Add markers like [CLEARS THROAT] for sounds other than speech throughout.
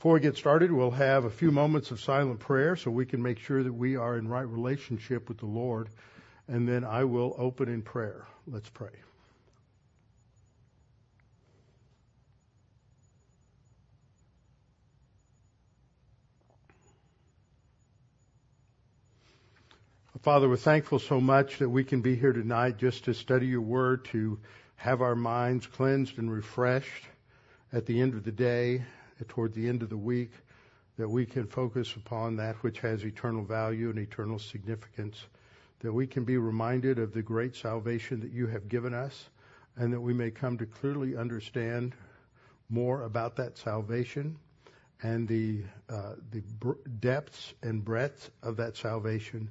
Before we get started, we'll have a few moments of silent prayer so we can make sure that we are in right relationship with the Lord. And then I will open in prayer. Let's pray. Father, we're thankful so much that we can be here tonight just to study your word, to have our minds cleansed and refreshed at the end of the day, toward the end of the week, that we can focus upon that which has eternal value and eternal significance, that we can be reminded of the great salvation that you have given us, and that we may come to clearly understand more about that salvation and the uh, the depths and breadth of that salvation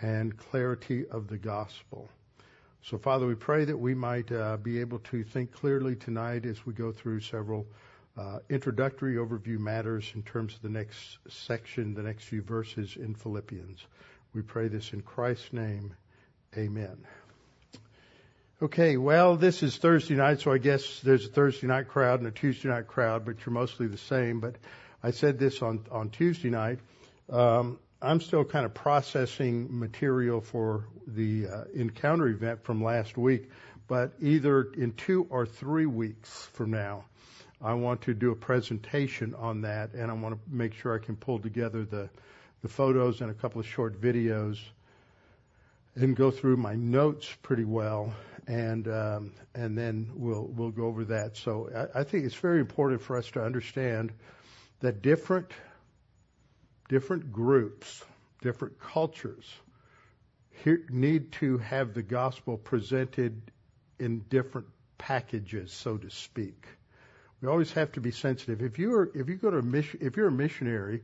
and clarity of the gospel. So, Father, we pray that we might uh, be able to think clearly tonight as we go through several introductory overview matters in terms of the next section, the next few verses in Philippians. We pray this in Christ's name. Amen. Okay, well, this is Thursday night, so I guess there's a Thursday night crowd and a Tuesday night crowd, but you're mostly the same. But I said this on, on Tuesday night. Um, I'm still kind of processing material for the uh, encounter event from last week, but either in two or three weeks from now, I want to do a presentation on that, and I want to make sure I can pull together the the photos and a couple of short videos, and go through my notes pretty well, and um, and then we'll we'll go over that. So I, I think it's very important for us to understand that different different groups, different cultures here, need to have the gospel presented in different packages, so to speak. We always have to be sensitive. If you are, if you go to a mission, if you're a missionary,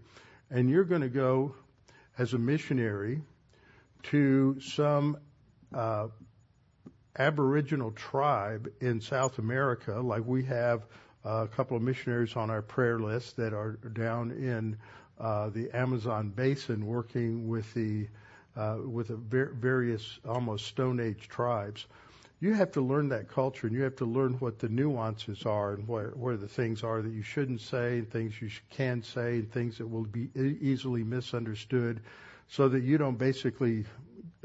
and you're going to go as a missionary to some uh, Aboriginal tribe in South America, like we have a couple of missionaries on our prayer list that are down in uh, the Amazon basin, working with the uh, with various almost Stone Age tribes. You have to learn that culture, and you have to learn what the nuances are, and where where the things are that you shouldn't say, and things you can say, and things that will be e- easily misunderstood, so that you don't basically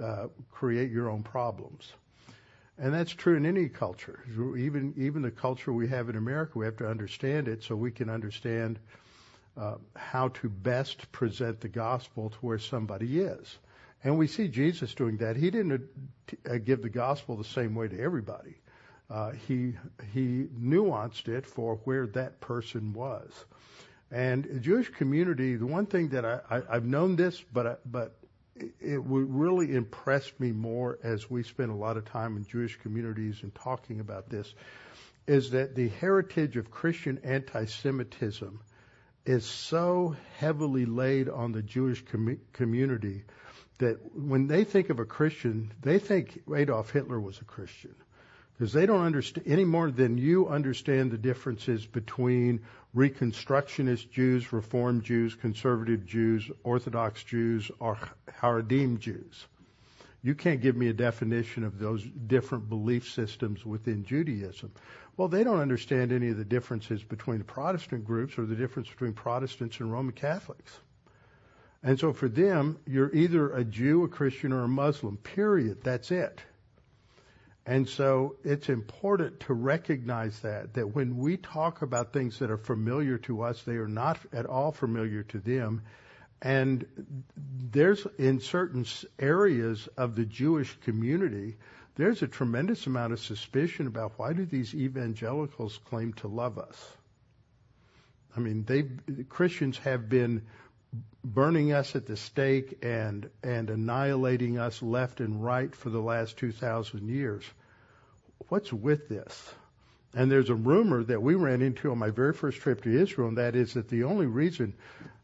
uh, create your own problems. And that's true in any culture. Even even the culture we have in America, we have to understand it so we can understand uh, how to best present the gospel to where somebody is. And we see Jesus doing that. He didn't uh, give the gospel the same way to everybody. Uh, he he nuanced it for where that person was. And the Jewish community, the one thing that I, I I've known this, but I, but it really impressed me more as we spent a lot of time in Jewish communities and talking about this, is that the heritage of Christian anti-Semitism is so heavily laid on the Jewish com- community that when they think of a Christian, they think Adolf Hitler was a Christian. Because they don't understand any more than you understand the differences between Reconstructionist Jews, Reform Jews, Conservative Jews, Orthodox Jews, or Haredim Jews. You can't give me a definition of those different belief systems within Judaism. Well, they don't understand any of the differences between the Protestant groups or the difference between Protestants and Roman Catholics. And so for them, you're either a Jew, a Christian, or a Muslim, period. That's it. And so it's important to recognize that, that when we talk about things that are familiar to us, they are not at all familiar to them. And there's in certain areas of the Jewish community, there's a tremendous amount of suspicion about why do these evangelicals claim to love us? I mean, they Christians have been burning us at the stake and and annihilating us left and right for the last 2000 years. What's with this? And there's a rumor that we ran into on my very first trip to Israel, and that is that the only reason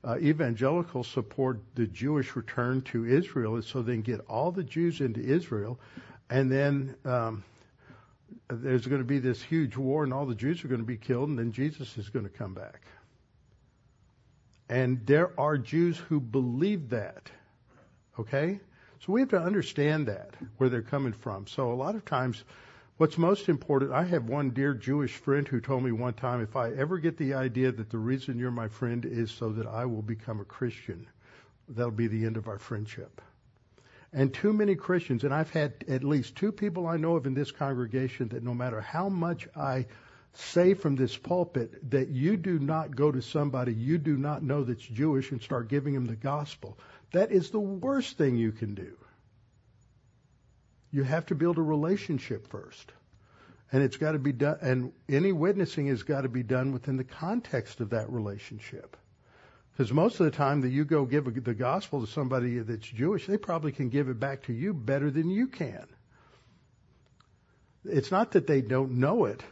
uh, evangelicals support the Jewish return to Israel, is so they can get all the Jews into Israel, and then um, there's going to be this huge war, and all the Jews are going to be killed, and then Jesus is going to come back. And there are Jews who believe that. Okay? So we have to understand that, where they're coming from. So a lot of times, what's most important, I have one dear Jewish friend who told me one time, if I ever get the idea that the reason you're my friend is so that I will become a Christian, that'll be the end of our friendship. And too many Christians, and I've had at least two people I know of in this congregation that no matter how much I say from this pulpit that you do not go to somebody you do not know that's Jewish and start giving them the gospel. That is the worst thing you can do. You have to build a relationship first. And it's got to be done, and any witnessing has got to be done within the context of that relationship. Because most of the time that you go give the gospel to somebody that's Jewish, they probably can give it back to you better than you can. It's not that they don't know it.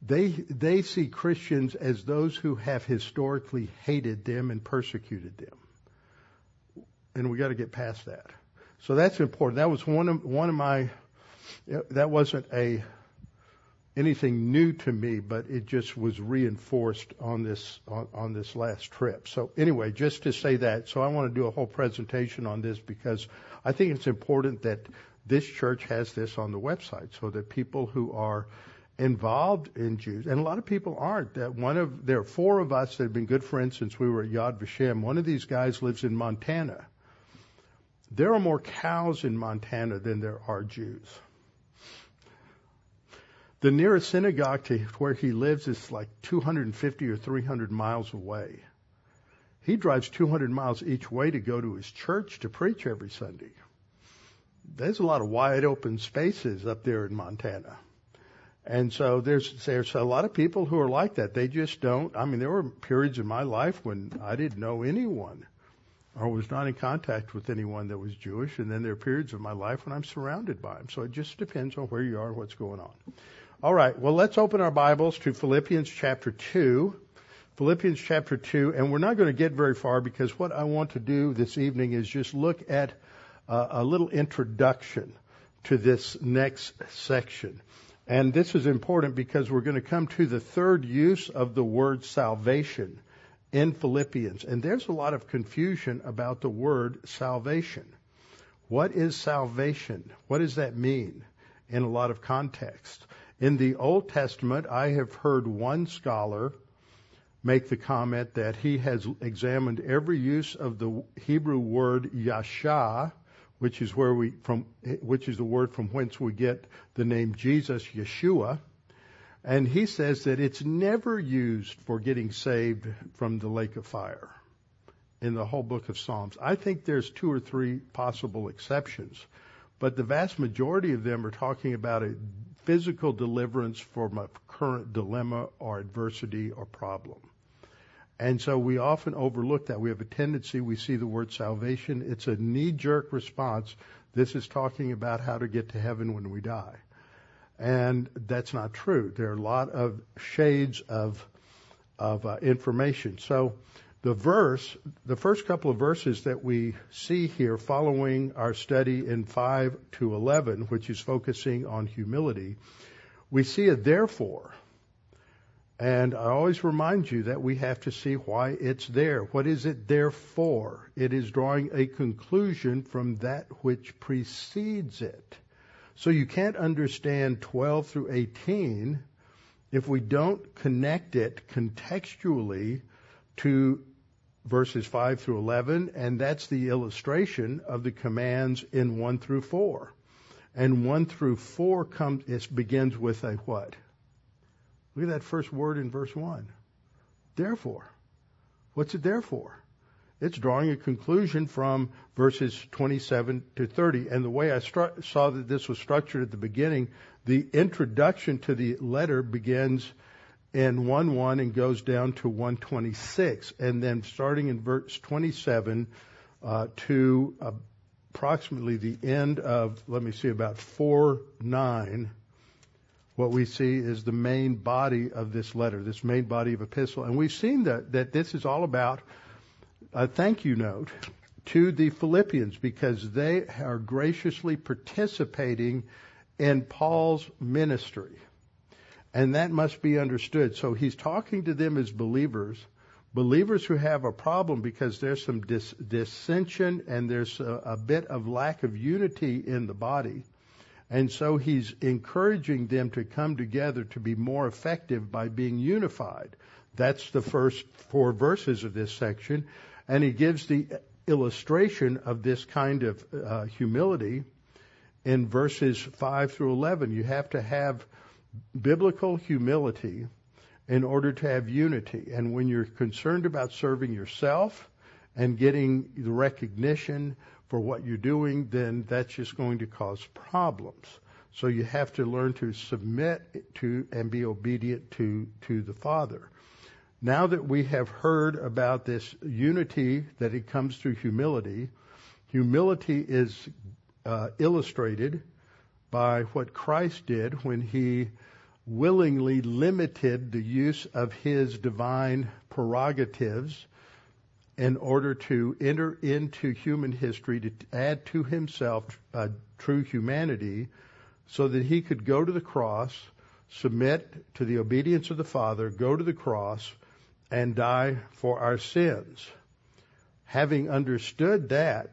They, they see Christians as those who have historically hated them and persecuted them. And we got to get past that. So that's important. That was one of, one of my, that wasn't a, anything new to me, but it just was reinforced on this on, on, this last trip. So anyway, just to say that, so I want to do a whole presentation on this because I think it's important that this church has this on the website so that people who are involved in Jews, and a lot of people aren't. That one of there are four of us that have been good friends since we were at Yad Vashem. One of these guys lives in Montana. There are more cows in Montana than there are Jews. The nearest synagogue to where he lives is like 250 or 300 miles away. He drives 200 miles each way to go to his church to preach every Sunday. There's a lot of wide open spaces up there in Montana. And so there's there's a lot of people who are like that. They just don't. I mean, there were periods in my life when I didn't know anyone or was not in contact with anyone that was Jewish, and then there are periods of my life when I'm surrounded by them. So it just depends on where you are and what's going on. All right, well, let's open our Bibles to Philippians chapter 2. Philippians chapter 2, and we're not going to get very far because what I want to do this evening is just look at uh, a little introduction to this next section. And this is important because we're going to come to the third use of the word salvation in Philippians. And there's a lot of confusion about the word salvation. What is salvation? What does that mean in a lot of context? In the Old Testament, I have heard one scholar make the comment that he has examined every use of the Hebrew word yasha, which is where we from which is the word from whence we get the name Jesus, Yeshua. And he says that it's never used for getting saved from the lake of fire in the whole book of Psalms. I think there's two or three possible exceptions, but the vast majority of them are talking about a physical deliverance from a current dilemma or adversity or problem. And so we often overlook that. We have a tendency, we see the word salvation, it's a knee jerk response. This is talking about how to get to heaven when we die. And that's not true. There are a lot of shades of, of uh, information. So the verse, the first couple of verses that we see here following our study in 5 to 11, which is focusing on humility, we see a therefore. And I always remind you that we have to see why it's there. What is it there for? It is drawing a conclusion from that which precedes it. So you can't understand 12 through 18 if we don't connect it contextually to verses 5 through 11, and that's the illustration of the commands in 1 through 4. And 1 through 4 comes, it begins with a what? Look at that first word in verse 1. Therefore. What's it there for? It's drawing a conclusion from verses 27 to 30. And the way I stru- saw that this was structured at the beginning, the introduction to the letter begins in 1 1 and goes down to 126. And then starting in verse 27 uh, to approximately the end of, let me see, about 4 9, what we see is the main body of this letter, this main body of epistle. And we've seen that, that this is all about a thank you note to the Philippians because they are graciously participating in Paul's ministry. And that must be understood. So he's talking to them as believers, believers who have a problem because there's some dis- dissension and there's a, a bit of lack of unity in the body. And so he's encouraging them to come together to be more effective by being unified. That's the first four verses of this section. And he gives the illustration of this kind of uh, humility in verses 5 through 11. You have to have biblical humility in order to have unity. And when you're concerned about serving yourself and getting the recognition for what you're doing, then that's just going to cause problems. So you have to learn to submit to and be obedient to, to the Father. Now that we have heard about this unity that it comes through humility, humility is uh, illustrated by what Christ did when he willingly limited the use of his divine prerogatives in order to enter into human history to add to himself uh, true humanity so that he could go to the cross, submit to the obedience of the Father, go to the cross, and die for our sins. Having understood that,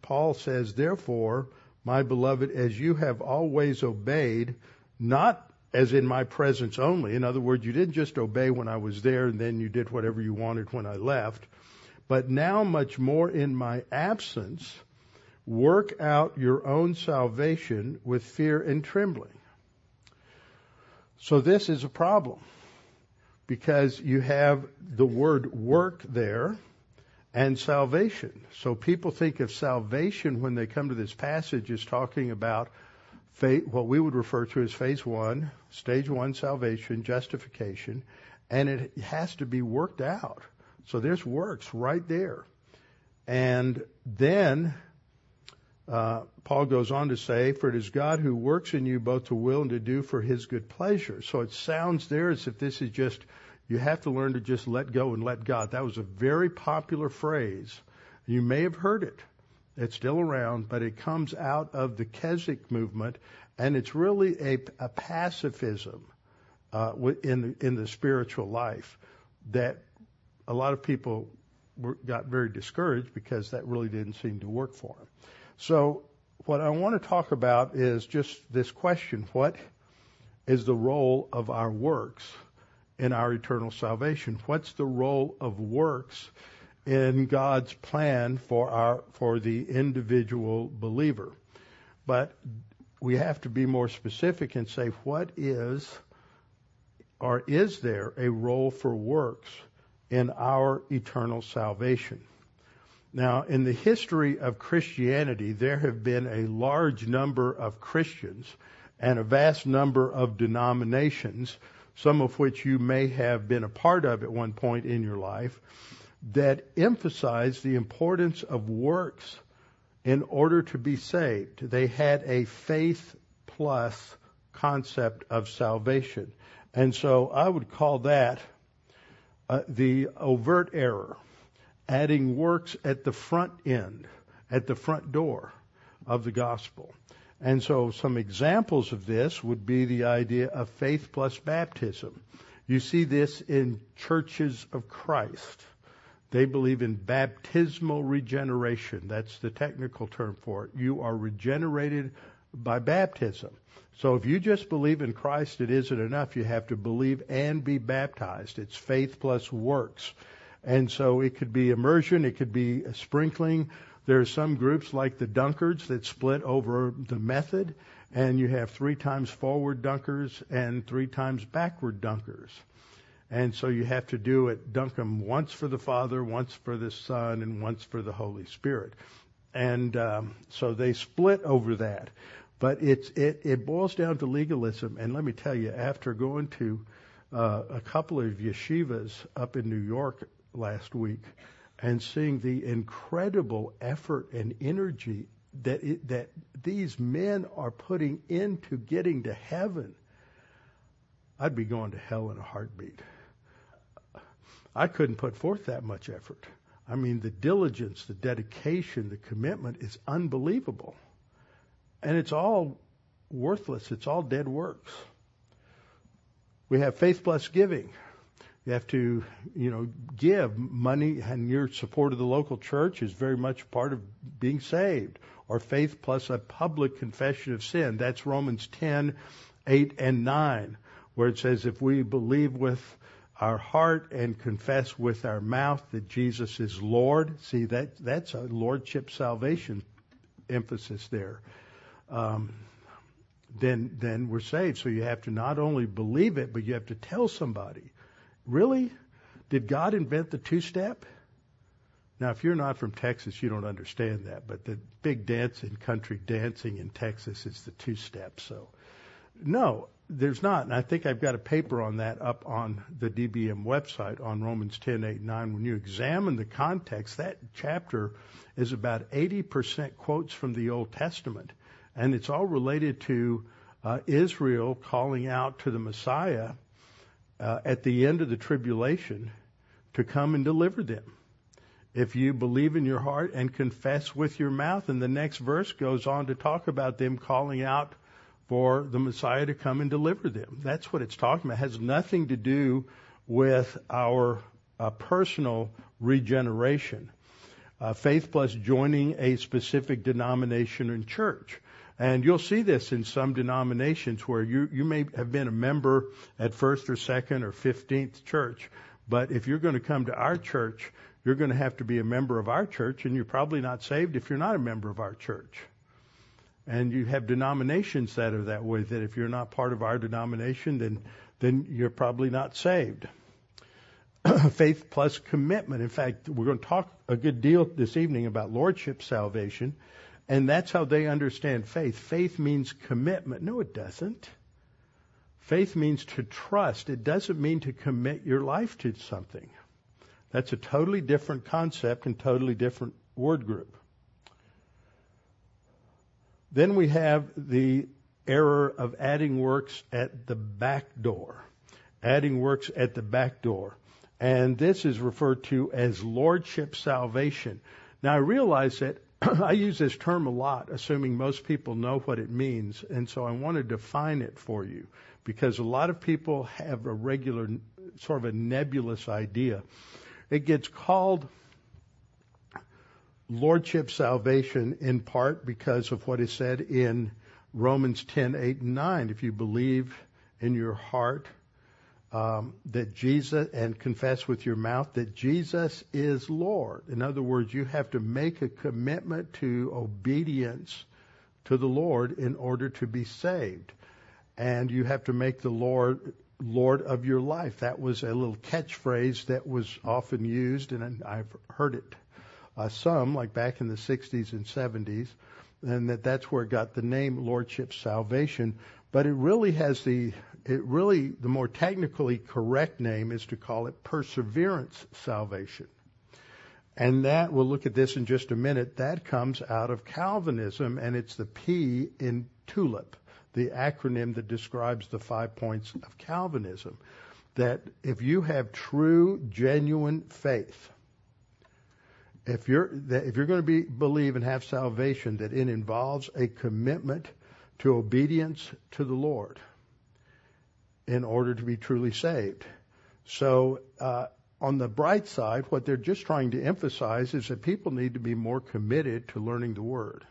Paul says, therefore, my beloved, as you have always obeyed, not as in my presence only. In other words, you didn't just obey when I was there and then you did whatever you wanted when I left, but now much more in my absence, work out your own salvation with fear and trembling. So this is a problem because you have the word work there and salvation. So people think of salvation when they come to this passage as talking about what we would refer to as phase one, stage one salvation, justification, and it has to be worked out. So there's works right there. And then uh, Paul goes on to say, For it is God who works in you both to will and to do for his good pleasure. So it sounds there as if this is just, you have to learn to just let go and let God. That was a very popular phrase. You may have heard it. It's still around, but it comes out of the Keswick movement, and it's really a, a pacifism uh, in the, in the spiritual life that a lot of people were, got very discouraged because that really didn't seem to work for them. So what I want to talk about is just this question. What is the role of our works in our eternal salvation? What's the role of works in God's plan for our, for the individual believer? But we have to be more specific and say what is or is there a role for works in our eternal salvation? Now, in the history of Christianity, there have been a large number of Christians and a vast number of denominations, some of which you may have been a part of at one point in your life, that emphasize the importance of works in order to be saved. They had a faith plus concept of salvation. And so I would call that uh, the overt error adding works at the front end, at the front door of the gospel. And so some examples of this would be the idea of faith plus baptism. You see this in churches of Christ. They believe in baptismal regeneration. That's the technical term for it. You are regenerated by baptism. So if you just believe in Christ, it isn't enough. You have to believe and be baptized. It's faith plus works. And so it could be immersion, it could be a sprinkling. There are some groups like the Dunkards that split over the method, and you have three times forward dunkers and three times backward dunkers. And so you have to do it, dunk them once for the Father, once for the Son, and once for the Holy Spirit. And um, so they split over that. But it's, it, it boils down to legalism. And let me tell you, after going to uh, a couple of yeshivas up in New York last week and seeing the incredible effort and energy that it, that these men are putting into getting to heaven, I'd be going to hell in a heartbeat. I couldn't put forth that much effort. I mean, the diligence, the dedication, the commitment is unbelievable. And it's all worthless. It's all dead works. We have faith plus giving. You have to, you know, give money, and your support of the local church is very much part of being saved. Or faith plus a public confession of sin. That's Romans 10, 8, and 9, where it says, if we believe with our heart and confess with our mouth that Jesus is Lord, see, that, that's a lordship salvation emphasis there. Um, then, then we're saved. So you have to not only believe it, but you have to tell somebody. Really? Did God invent the two step? Now, if you're not from Texas, you don't understand that, but the big dance in country dancing in Texas is the two step. So, no, there's not. And I think I've got a paper on that up on the DBM website on Romans 10, 8, 9. When you examine the context, that chapter is about 80% quotes from the Old Testament. And it's all related to uh, Israel calling out to the Messiah uh, at the end of the tribulation to come and deliver them. If you believe in your heart and confess with your mouth, and the next verse goes on to talk about them calling out for the Messiah to come and deliver them. That's what it's talking about. It has nothing to do with our uh, personal regeneration. Uh, faith plus joining a specific denomination and church. And you'll see this in some denominations where you, you may have been a member at first or second or fifteenth church, but if you're going to come to our church, you're going to have to be a member of our church, and you're probably not saved if you're not a member of our church. And you have denominations that are that way, that if you're not part of our denomination, then, then you're probably not saved. [CLEARS THROAT] Faith plus commitment. In fact, we're going to talk a good deal this evening about lordship salvation. And that's how they understand faith. Faith means commitment. No, it doesn't. Faith means to trust. It doesn't mean to commit your life to something. That's a totally different concept and totally different word group. Then we have the error of adding works at the back door. Adding works at the back door. And this is referred to as lordship salvation. Now I realize that [CLEARS THROAT] I use this term a lot, assuming most people know what it means, and so I want to define it for you because a lot of people have a regular, sort of a nebulous idea. It gets called lordship salvation in part because of what is said in Romans 10, 8, and 9. If you believe in your heart um, that Jesus and confess with your mouth that Jesus is Lord. In other words, you have to make a commitment to obedience to the Lord in order to be saved, and you have to make the Lord Lord of your life. That was a little catchphrase that was often used, and I've heard it uh, some, like back in the 60s and 70s, and that that's where it got the name Lordship Salvation. But it really has the it really, the more technically correct name is to call it perseverance salvation. And that, we'll look at this in just a minute, that comes out of Calvinism, and it's the P in TULIP, the acronym that describes the five points of Calvinism. That if you have true, genuine faith, if you're, if you're going to be, believe and have salvation, that it involves a commitment to obedience to the Lord in order to be truly saved. So, uh, on the bright side, what they're just trying to emphasize is that people need to be more committed to learning the Word.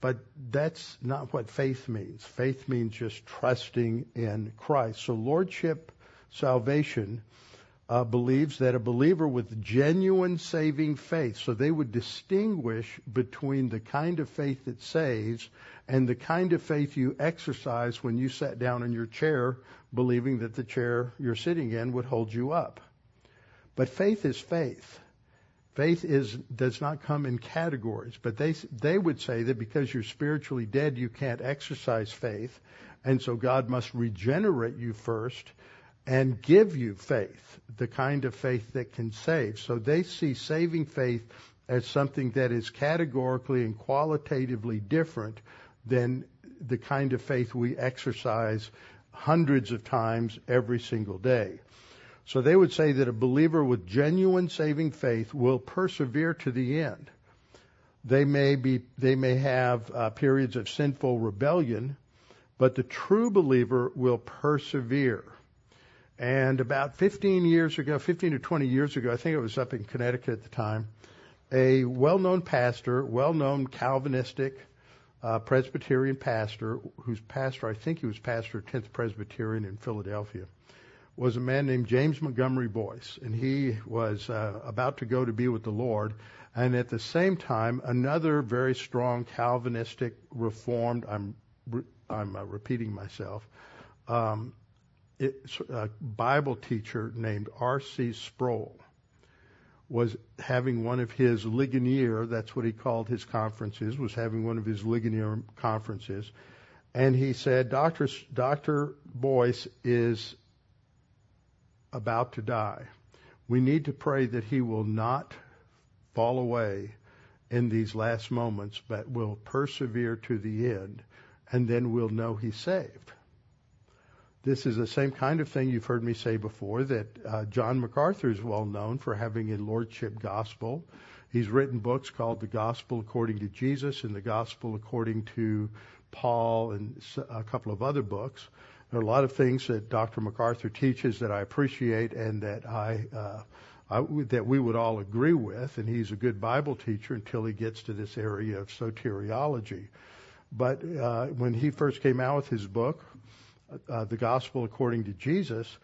But that's not what faith means. Faith means just trusting in Christ. So, Lordship salvation uh, believes that a believer with genuine saving faith, so they would distinguish between the kind of faith that saves and the kind of faith you exercise when you sat down in your chair believing that the chair you're sitting in would hold you up. But faith is faith. Faith is does not come in categories, but they they would say that because you're spiritually dead, you can't exercise faith, and so God must regenerate you first and give you faith, the kind of faith that can save. So they see saving faith as something that is categorically and qualitatively different than the kind of faith we exercise hundreds of times every single day. So they would say that a believer with genuine saving faith will persevere to the end. They may be, they may have uh, periods of sinful rebellion, but the true believer will persevere. And about 15 years ago, 15 to 20 years ago, I think it was up in Connecticut at the time, a well-known pastor, well-known Calvinistic uh, Presbyterian pastor, whose pastor, I think he was pastor of 10th Presbyterian in Philadelphia, was a man named James Montgomery Boice. and he was uh, about to go to be with the Lord. And at the same time, another very strong Calvinistic Reformed, I'm I'm uh, repeating myself, um, a Bible teacher named R.C. Sproul was having one of his Ligonier, that's what he called his conferences, was having one of his Ligonier conferences. And he said, Dr. Dr. Boice is about to die. We need to pray that he will not fall away in these last moments, but will persevere to the end, and then we'll know he's saved. This is the same kind of thing you've heard me say before that uh, John MacArthur is well known for having a lordship gospel. He's written books called The Gospel According to Jesus and The Gospel According to Paul and a couple of other books. There are a lot of things that Dr. MacArthur teaches that I appreciate and that I, uh, that we would all agree with. And he's a good Bible teacher until he gets to this area of soteriology. But uh, when he first came out with his book, the gospel according to Jesus,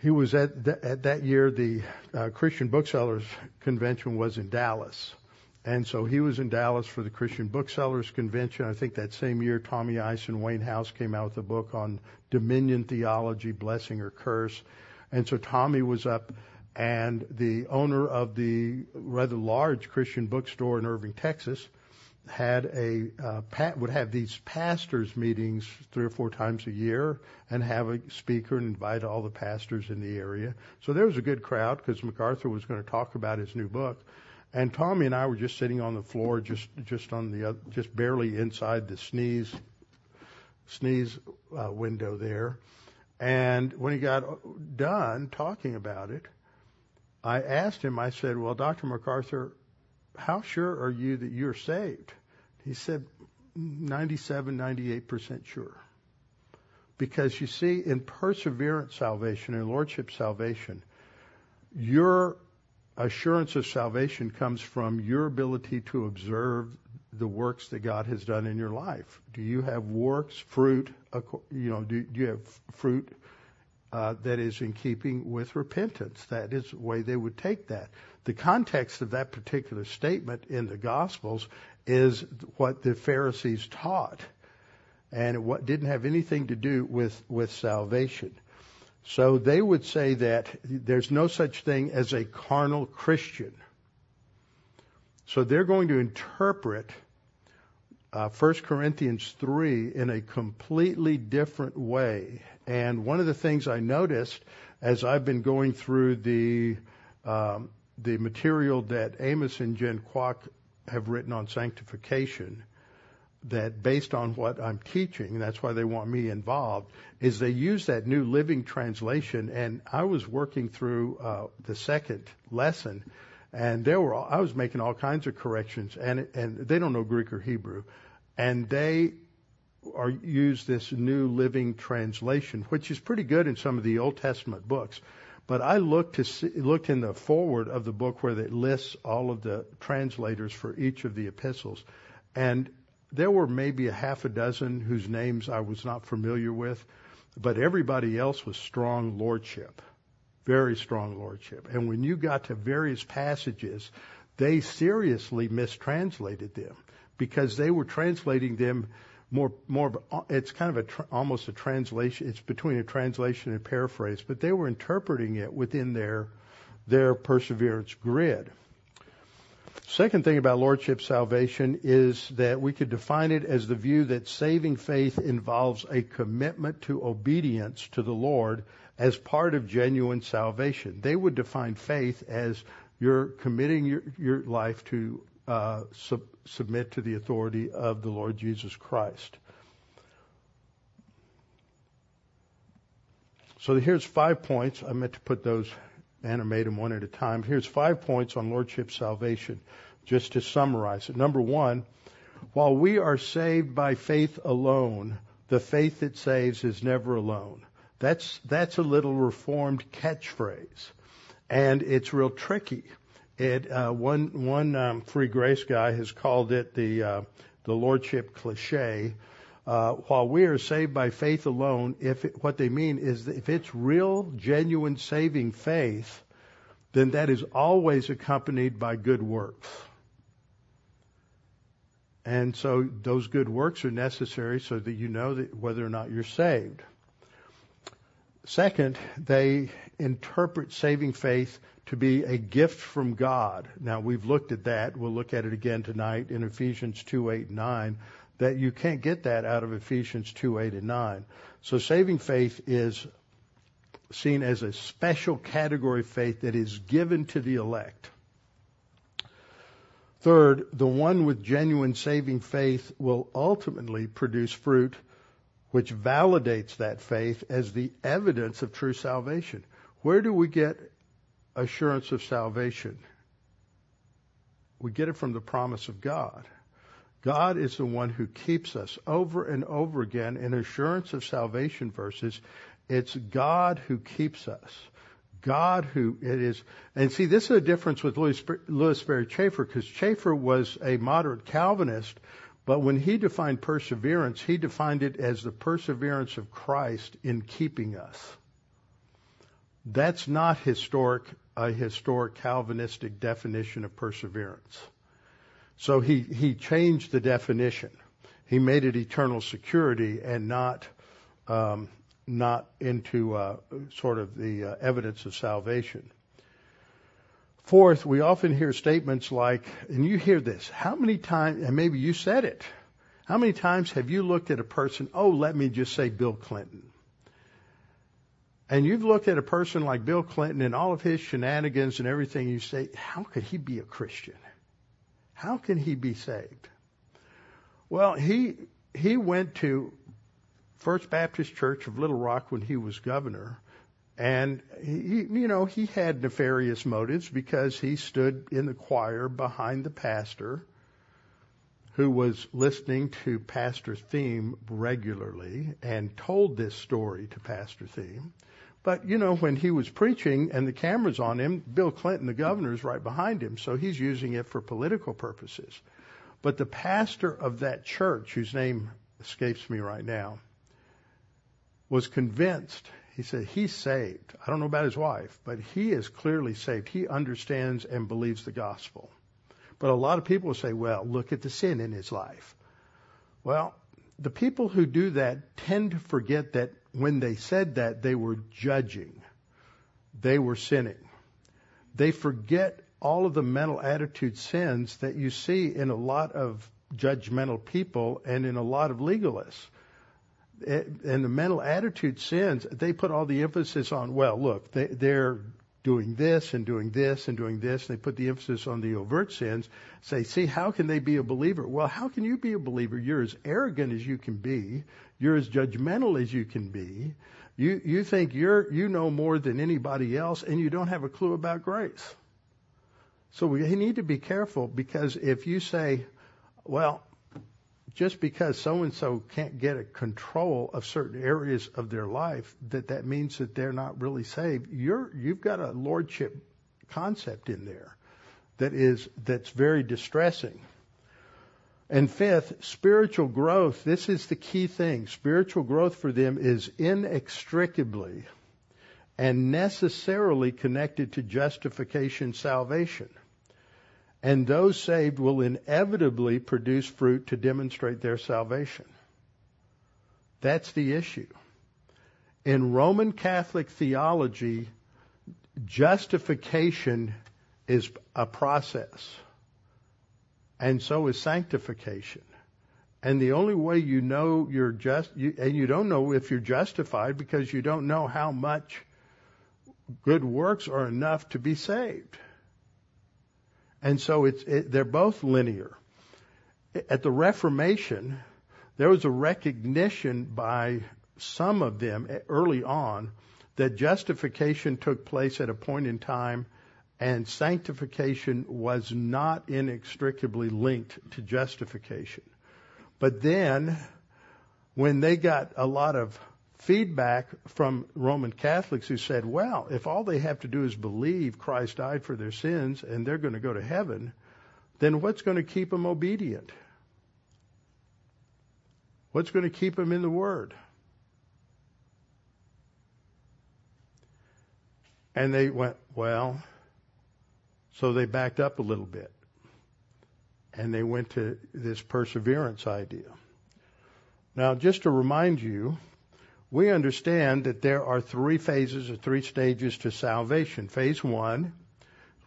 he was at, th- at that year the uh, Christian Booksellers Convention was in Dallas. And so he was in Dallas for the Christian Booksellers Convention. I think that same year, Tommy Ice and Wayne House came out with a book on dominion theology, blessing or curse. And so Tommy was up, and the owner of the rather large Christian bookstore in Irving, Texas, had a uh, would have these pastors meetings three or four times a year and have a speaker and invite all the pastors in the area. So there was a good crowd because MacArthur was going to talk about his new book. And Tommy and I were just sitting on the floor, just just on the uh, just barely inside the sneeze sneeze uh, window there. And when he got done talking about it, I asked him. I said, "Well, Dr. MacArthur, how sure are you that you're saved? He said, 97, 98% sure. Because you see, in perseverance salvation, in lordship salvation, your assurance of salvation comes from your ability to observe the works that God has done in your life. Do you have works, fruit? You know, do, do you have fruit uh, that is in keeping with repentance? That is the way they would take that the context of that particular statement in the Gospels is what the Pharisees taught, and it didn't have anything to do with, with salvation. So they would say that there's no such thing as a carnal Christian. So they're going to interpret uh, 1 Corinthians 3 in a completely different way. And one of the things I noticed as I've been going through the um, the material that Amos and Jen Kwok have written on sanctification, that based on what I'm teaching, that's why they want me involved, is they use that New Living Translation. And I was working through uh, the second lesson, and there were all, I was making all kinds of corrections, and and they don't know Greek or Hebrew, and they are use this New Living Translation, which is pretty good in some of the Old Testament books. But I looked to see, looked in the forward of the book where it lists all of the translators for each of the epistles, and there were maybe a half a dozen whose names I was not familiar with, but everybody else was strong lordship, very strong lordship. And when you got to various passages, they seriously mistranslated them because they were translating them more more it's kind of a tr- almost a translation it's between a translation and a paraphrase but they were interpreting it within their their perseverance grid. Second thing about lordship salvation is that we could define it as the view that saving faith involves a commitment to obedience to the lord as part of genuine salvation. They would define faith as you're committing your, your life to Uh, submit to the authority of the Lord Jesus Christ. So here's five points. I meant to put those, animate them one at a time. Here's five points on Lordship salvation, just to summarize it. Number one, while we are saved by faith alone, the faith that saves is never alone. That's, that's a little reformed catchphrase. And it's real tricky. It, uh, one, one, um, free grace guy has called it the, uh, the lordship cliche. Uh, while we are saved by faith alone, if it, what they mean is that if it's real, genuine saving faith, then that is always accompanied by good works. And so those good works are necessary so that you know that whether or not you're saved. Second, they interpret saving faith to be a gift from God. Now we've looked at that. We'll look at it again tonight in Ephesians 2, 8, and 9, that you can't get that out of Ephesians 2, 8, and 9. So saving faith is seen as a special category of faith that is given to the elect. Third, the one with genuine saving faith will ultimately produce fruit which validates that faith as the evidence of true salvation. Where do we get assurance of salvation? We get it from the promise of God. God is the one who keeps us over and over again in assurance of salvation verses. It's God who keeps us. God who it is. And see, this is a difference with Lewis, Lewis Sperry Chafer because Chafer was a moderate Calvinist, but when he defined perseverance, he defined it as the perseverance of Christ in keeping us. That's not historic, a historic Calvinistic definition of perseverance. So he, he changed the definition. He made it eternal security and not um, not into uh, sort of the uh, evidence of salvation. Fourth, we often hear statements like, and you hear this, how many times, and maybe you said it, how many times have you looked at a person, oh, let me just say Bill Clinton? And you've looked at a person like Bill Clinton and all of his shenanigans and everything, you say, how could he be a Christian? How can he be saved? Well, he, he went to First Baptist Church of Little Rock when he was governor. And he, you know, he had nefarious motives because he stood in the choir behind the pastor who was listening to Pastor Thieme regularly and told this story to Pastor Thieme. But, you know, when he was preaching and the camera's on him, Bill Clinton, the governor, is right behind him, so he's using it for political purposes. But the pastor of that church, whose name escapes me right now, was convinced. He said, he's saved. I don't know about his wife, but he is clearly saved. He understands and believes the gospel. But a lot of people say, well, look at the sin in his life. Well, the people who do that tend to forget that when they said that, they were judging. They were sinning. They forget all of the mental attitude sins that you see in a lot of judgmental people and in a lot of legalists and the mental attitude sins, they put all the emphasis on, well, look, they, they're doing this and doing this and doing this. They put the emphasis on the overt sins. Say, see, how can they be a believer? Well, how can you be a believer? You're as arrogant as you can be. You're as judgmental as you can be. You, you think you're, you know more than anybody else and you don't have a clue about grace. So we need to be careful because if you say, well, just because so and so can't get a control of certain areas of their life, that that means that they're not really saved. You're you've got a lordship concept in there that is that's very distressing. And fifth, spiritual growth. This is the key thing. Spiritual growth for them is inextricably and necessarily connected to justification salvation and those saved will inevitably produce fruit to demonstrate their salvation. That's the issue. In Roman Catholic theology, justification is a process, and so is sanctification. And the only way you know you're just, you, and you don't know if you're justified because you don't know how much good works are enough to be saved. And so it's, it, they're both linear. At the Reformation, there was a recognition by some of them early on that justification took place at a point in time and sanctification was not inextricably linked to justification. But then, when they got a lot of feedback from Roman Catholics who said, well, if all they have to do is believe Christ died for their sins and they're going to go to heaven, then what's going to keep them obedient? What's going to keep them in the Word? And they went, well, so they backed up a little bit. And they went to this perseverance idea. Now, just to remind you, we understand that there are three phases or three stages to salvation. Phase one,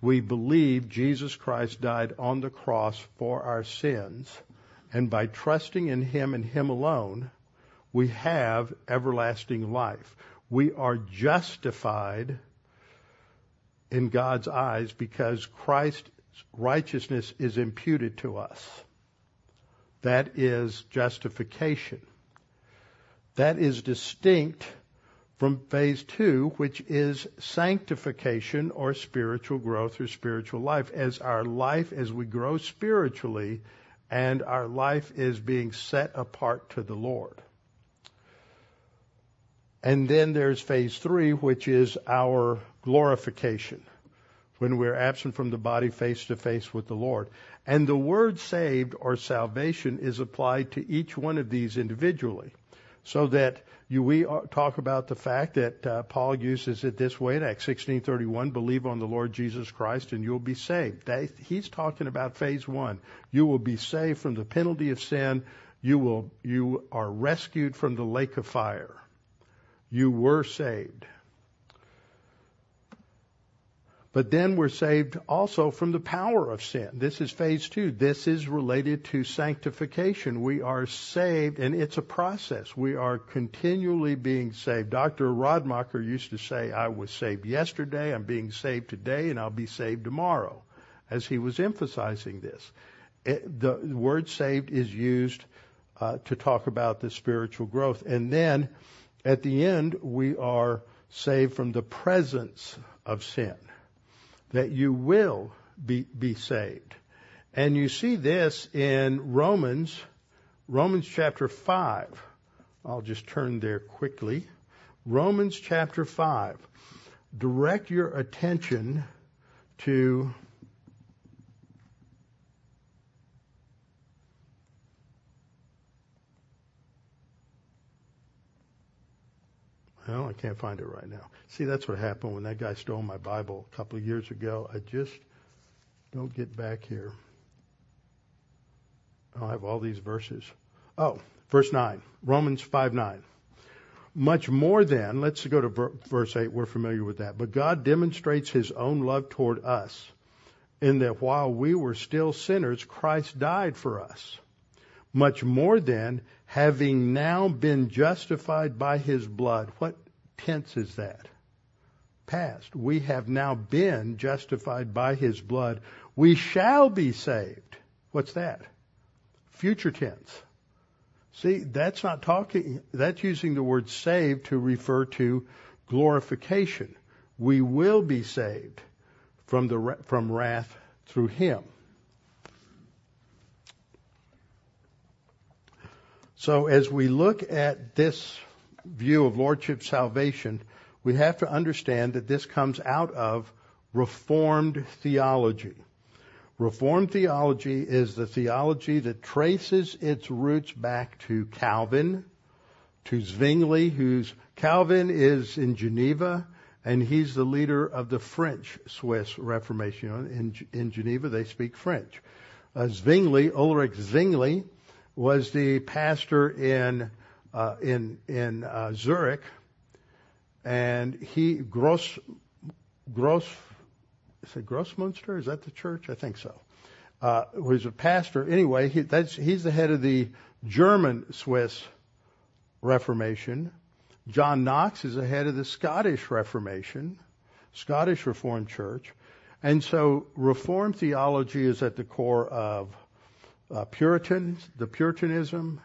we believe Jesus Christ died on the cross for our sins, and by trusting in Him and Him alone, we have everlasting life. We are justified in God's eyes because Christ's righteousness is imputed to us. That is justification. That is distinct from phase two, which is sanctification or spiritual growth or spiritual life. As our life, as we grow spiritually, and our life is being set apart to the Lord. And then there's phase three, which is our glorification, when we're absent from the body face to face with the Lord. And the word saved or salvation is applied to each one of these individually so that you, we talk about the fact that uh, Paul uses it this way in Acts 16:31, believe on the Lord Jesus Christ and you'll be saved. That, he's talking about phase 1. You will be saved from the penalty of sin. You will you are rescued from the lake of fire. You were saved. But then we're saved also from the power of sin. This is phase two. This is related to sanctification. We are saved, and it's a process. We are continually being saved. Dr. Radmacher used to say, I was saved yesterday, I'm being saved today, and I'll be saved tomorrow, as he was emphasizing this. It, the word saved is used uh, to talk about the spiritual growth. And then at the end, we are saved from the presence of sin that you will be, be saved. And you see this in Romans, Romans chapter 5. I'll just turn there quickly. Romans chapter 5. Direct your attention to Well, I can't find it right now. See, that's what happened when that guy stole my Bible a couple of years ago. I just don't get back here. Oh, I'll have all these verses. Oh, verse 9. Romans 5 9. Much more than, let's go to verse 8. We're familiar with that. But God demonstrates his own love toward us in that while we were still sinners, Christ died for us. Much more than, having now been justified by his blood. What tense is that? Past. We have now been justified by his blood. We shall be saved. What's that? Future tense. See, that's not talking, that's using the word saved to refer to glorification. We will be saved from the, from wrath through him. So as we look at this view of lordship salvation, we have to understand that this comes out of Reformed theology. Reformed theology is the theology that traces its roots back to Calvin, to Zwingli, who's Calvin is in Geneva, and he's the leader of the French Swiss Reformation. In, in Geneva, they speak French. Uh, Zwingli, Ulrich Zwingli, was the pastor in uh, in in uh, Zurich, and he Gross Gross is it Grossmünster? Is that the church? I think so. Uh, was a pastor. Anyway, he, he's the head of the German Swiss Reformation. John Knox is the head of the Scottish Reformation, Scottish Reformed Church. And so Reformed theology is at the core of Puritans, the Puritanism,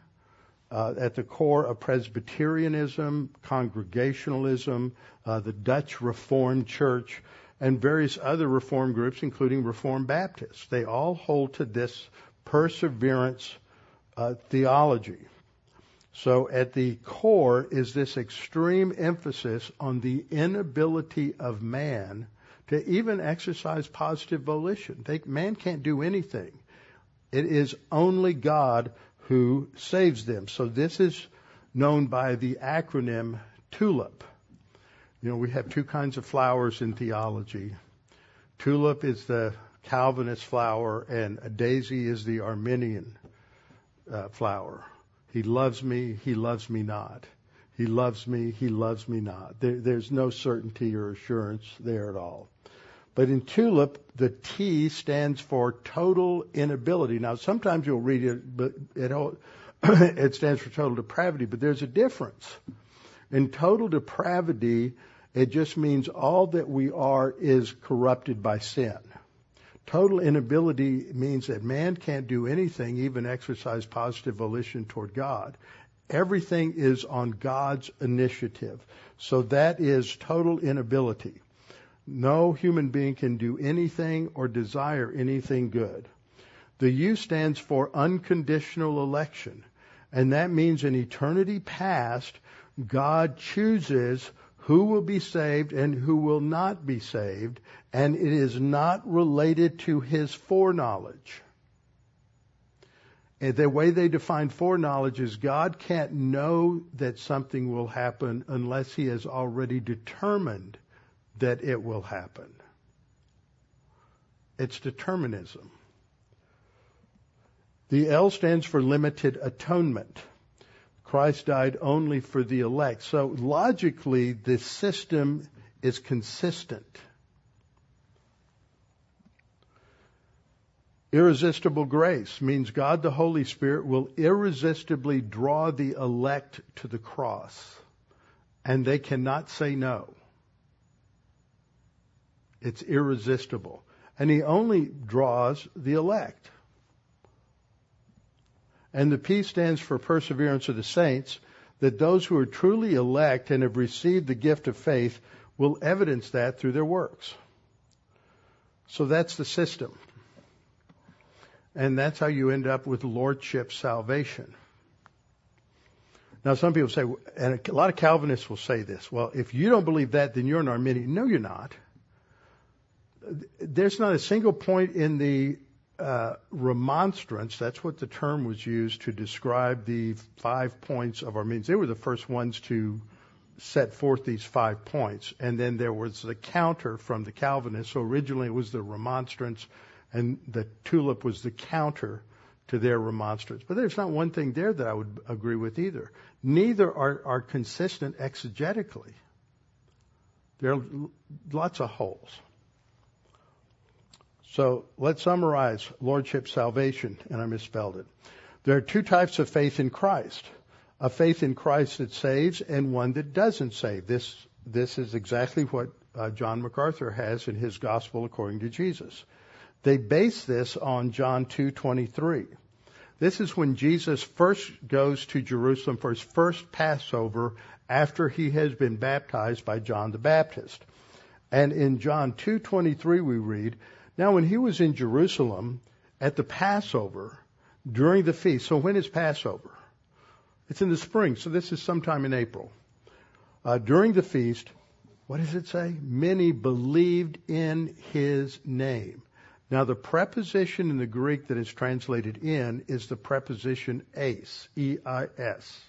uh, at the core of Presbyterianism, Congregationalism, uh, the Dutch Reformed Church, and various other Reformed groups, including Reformed Baptists. They all hold to this perseverance uh, theology. So at the core is this extreme emphasis on the inability of man to even exercise positive volition. They, man can't do anything. It is only God who saves them. So this is known by the acronym TULIP. You know, we have two kinds of flowers in theology. Tulip is the Calvinist flower, and a daisy is the Arminian uh, flower. He loves me, he loves me not. He loves me, he loves me not. There, there's no certainty or assurance there at all. But in tulip, the T stands for total inability. Now, sometimes you'll read it, but it, [CLEARS THROAT] it stands for total depravity, but there's a difference. In total depravity, it just means all that we are is corrupted by sin. Total inability means that man can't do anything, even exercise positive volition toward God. Everything is on God's initiative. So that is total inability. No human being can do anything or desire anything good. The U stands for unconditional election. And that means in eternity past, God chooses who will be saved and who will not be saved, and it is not related to his foreknowledge. And the way they define foreknowledge is God can't know that something will happen unless he has already determined that it will happen. It's determinism. The L stands for limited atonement. Christ died only for the elect. So logically, the system is consistent. Irresistible grace means God the Holy Spirit will irresistibly draw the elect to the cross, and they cannot say no. It's irresistible. And He only draws the elect. And the P stands for perseverance of the saints, that those who are truly elect and have received the gift of faith will evidence that through their works. So that's the system. And that's how you end up with lordship salvation. Now, some people say, and a lot of Calvinists will say this, well, if you don't believe that, then you're an Arminian. No, you're not. There's not a single point in the uh, remonstrance, that's what the term was used to describe the five points of Arminians. They were the first ones to set forth these five points. And then there was the counter from the Calvinists. So originally it was the remonstrance, and the tulip was the counter to their remonstrance. But there's not one thing there that I would agree with either. Neither are, are consistent exegetically. There are lots of holes. So let's summarize Lordship salvation, and I misspelled it. There are two types of faith in Christ. A faith in Christ that saves and one that doesn't save. This, this is exactly what uh, John MacArthur has in his Gospel according to Jesus. They base this on John 2:23. This is when Jesus first goes to Jerusalem for his first Passover after he has been baptized by John the Baptist. And in John 2:23 we read, now, when he was in Jerusalem at the Passover during the feast, so when is Passover? It's in the spring, so this is sometime in April. Uh, during the feast, what does it say? Many believed in his name. Now, the preposition in the Greek that is translated in is the preposition eis, E-I-S.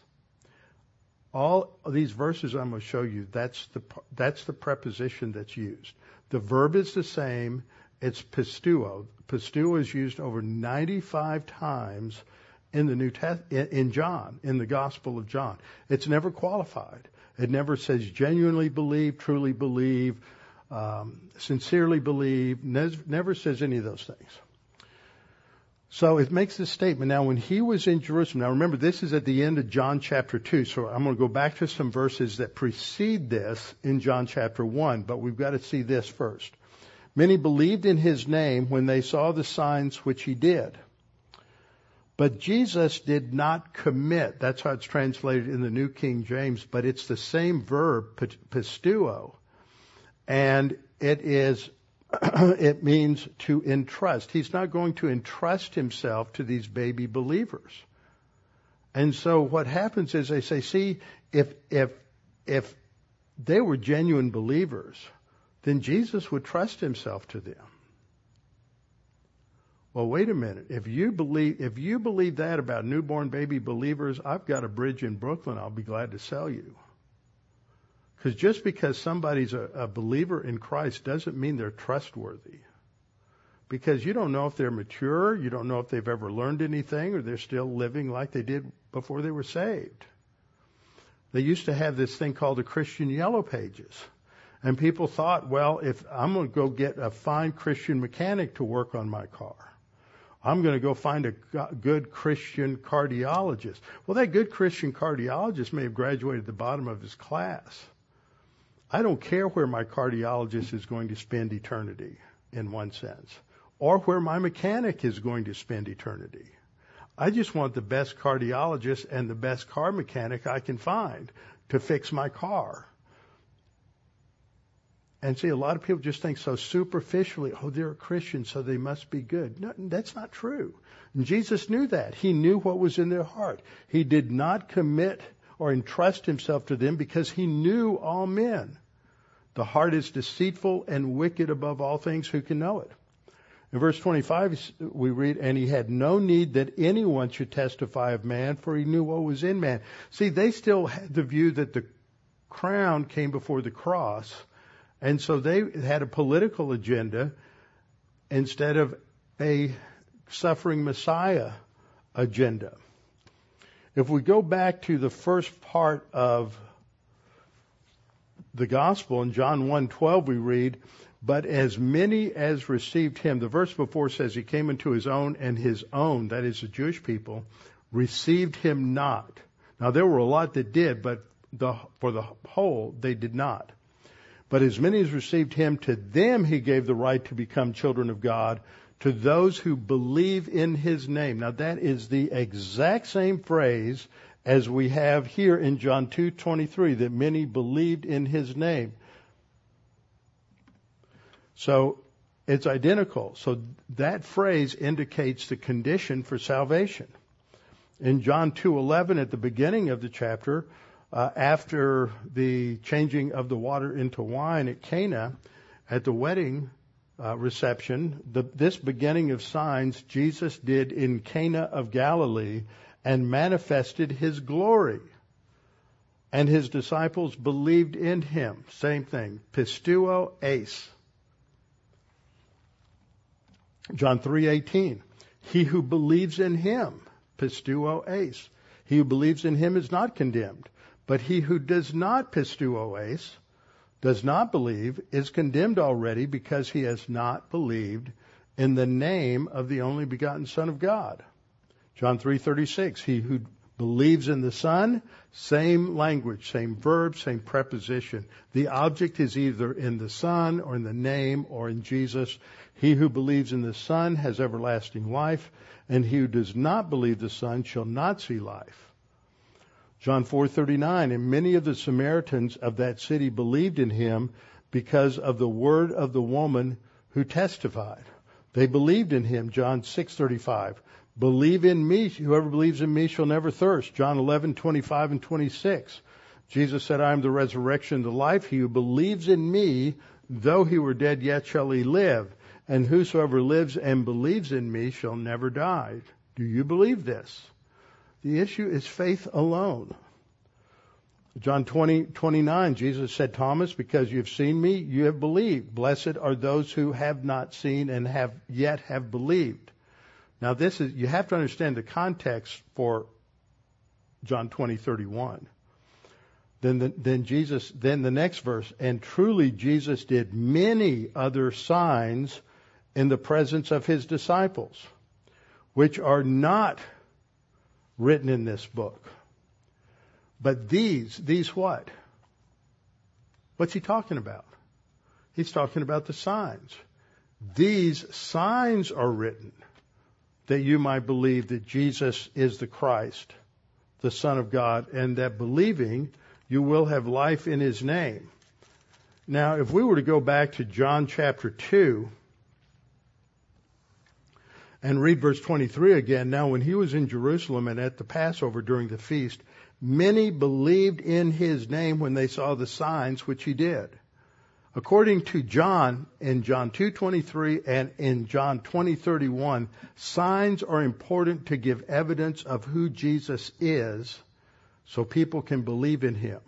All of these verses I'm going to show you, that's the, that's the preposition that's used. The verb is the same, it's pisteuo. Pisteuo is used over 95 times in the New Test in John, in the Gospel of John. It's never qualified. It never says genuinely believe, truly believe, um, sincerely believe. never says any of those things. So it makes this statement. Now, when he was in Jerusalem, now remember, this is at the end of John chapter 2, so I'm going to go back to some verses that precede this in John chapter 1, but we've got to see this first. Many believed in his name when they saw the signs which he did. But Jesus did not commit. That's how it's translated in the New King James, but it's the same verb, pisteuo. And it is, [CLEARS THROAT] it means to entrust. He's not going to entrust himself to these baby believers. And so what happens is they say, see, if, if, if they were genuine believers, then Jesus would trust himself to them. Well, wait a minute. If you believe, if you believe that about newborn baby believers, I've got a bridge in Brooklyn I'll be glad to sell you. Because just because somebody's a, a believer in Christ doesn't mean they're trustworthy. Because you don't know if they're mature, you don't know if they've ever learned anything, or they're still living like they did before they were saved. They used to have this thing called the Christian Yellow Pages. And people thought, well, if I'm going to go get a fine Christian mechanic to work on my car, I'm going to go find a good Christian cardiologist. Well, that good Christian cardiologist may have graduated at the bottom of his class. I don't care where my cardiologist is going to spend eternity, in one sense, or where my mechanic is going to spend eternity. I just want the best cardiologist and the best car mechanic I can find to fix my car. And see, a lot of people just think so superficially, oh, they're a Christian, so they must be good. No, that's not true. And Jesus knew that. He knew what was in their heart. He did not commit or entrust himself to them because he knew all men. The heart is deceitful and wicked above all things. Who can know it? In verse 25, we read, And he had no need that anyone should testify of man, for he knew what was in man. See, they still had the view that the crown came before the cross, and so they had a political agenda instead of a suffering Messiah agenda. If we go back to the first part of the gospel in John 1:12 we read, but as many as received him, the verse before says he came into his own and his own, that is the Jewish people, received him not. Now there were a lot that did, but the, for the whole they did not. But as many as received him, to them he gave the right to become children of God, to those who believe in his name. Now that is the exact same phrase as we have here in John 2:23 that many believed in his name. So it's identical. So that phrase indicates the condition for salvation. In John 2:11 at the beginning of the chapter, uh, after the changing of the water into wine at Cana, at the wedding uh, reception, the, this beginning of signs Jesus did in Cana of Galilee and manifested his glory. And his disciples believed in him. Same thing. Pisteuo eis. John 3:18. He who believes in him, pisteuo eis. He who believes in him is not condemned. But he who does not pisteuo eis, does not believe, is condemned already because he has not believed in the name of the only begotten Son of God. John 3:36, he who believes in the Son, same language, same verb, same preposition. The object is either in the Son or in the name or in Jesus. He who believes in the Son has everlasting life, and he who does not believe the Son shall not see life John 4:39 and many of the Samaritans of that city believed in him because of the word of the woman who testified. They believed in him. John 6:35. Believe in me. Whoever believes in me shall never thirst. John 11:25 and 26. Jesus said, I am the resurrection and the life. He who believes in me, though he were dead, yet shall he live. And whosoever lives and believes in me shall never die. Do you believe this? The issue is faith alone. John 20, 29, Jesus said, Thomas, because you've seen me, you have believed. Blessed are those who have not seen and have yet have believed. Now this is, you have to understand the context for John 20, 31. Then, the, then Jesus, then the next verse, and truly Jesus did many other signs in the presence of his disciples, which are not written in this book. But these, these what? What's he talking about? He's talking about the signs. These signs are written that you might believe that Jesus is the Christ, the Son of God, and that believing you will have life in his name. Now, if we were to go back to John chapter 2 and read verse 23 again, now when he was in Jerusalem and at the Passover during the feast, many believed in his name when they saw the signs which he did. According to John in John 2:23 and in John 20:31, signs are important to give evidence of who Jesus is so people can believe in him.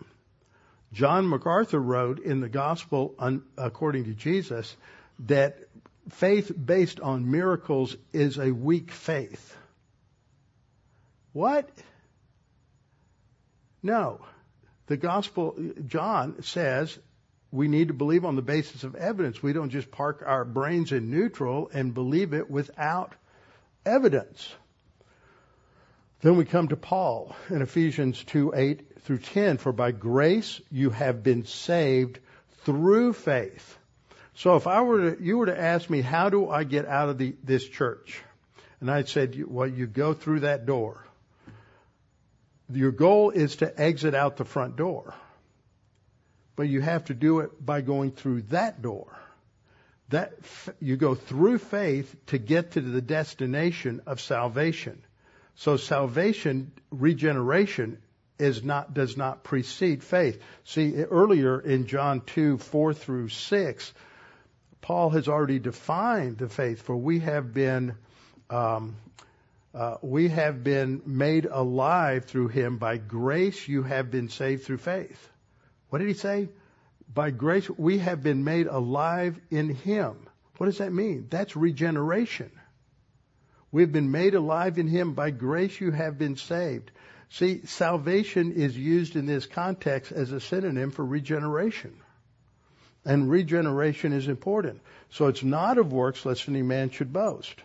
John MacArthur wrote in the Gospel according to Jesus that faith based on miracles is a weak faith. What? No. The Gospel, John says we need to believe on the basis of evidence. We don't just park our brains in neutral and believe it without evidence. Then we come to Paul in Ephesians 2 8 through 10. For by grace you have been saved through faith. So if I were to, you were to ask me, how do I get out of the, this church? And I said, well, you go through that door. Your goal is to exit out the front door. But you have to do it by going through that door. That, you go through faith to get to the destination of salvation. So salvation, regeneration, is not, does not precede faith. See, earlier in John 2, 4 through 6, Paul has already defined the faith, for we have been, um, uh, we have been made alive through him. By grace you have been saved through faith. What did he say? By grace we have been made alive in him. What does that mean? That's regeneration. We've been made alive in Him. By grace you have been saved. See, salvation is used in this context as a synonym for regeneration. And regeneration is important. So it's not of works lest any man should boast.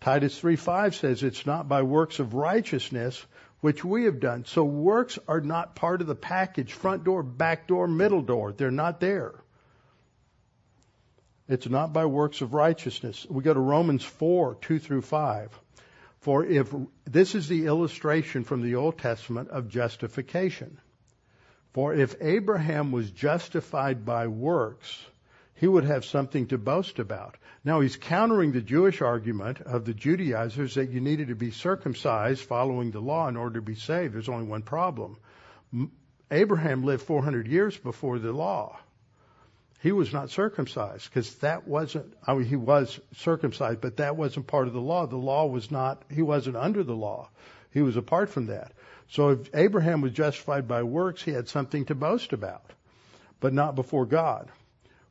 Titus 3:5 says it's not by works of righteousness which we have done. So works are not part of the package, front door, back door, middle door. They're not there. It's not by works of righteousness. We go to Romans 4, 2 through 5. For if this is the illustration from the Old Testament of justification. For if Abraham was justified by works, he would have something to boast about. Now he's countering the Jewish argument of the Judaizers that you needed to be circumcised following the law in order to be saved. There's only one problem. Abraham lived 400 years before the law he was not circumcised because that wasn't, I mean, he was circumcised, but that wasn't part of the law. The law was not, he wasn't under the law. He was apart from that. So if Abraham was justified by works, he had something to boast about, but not before God.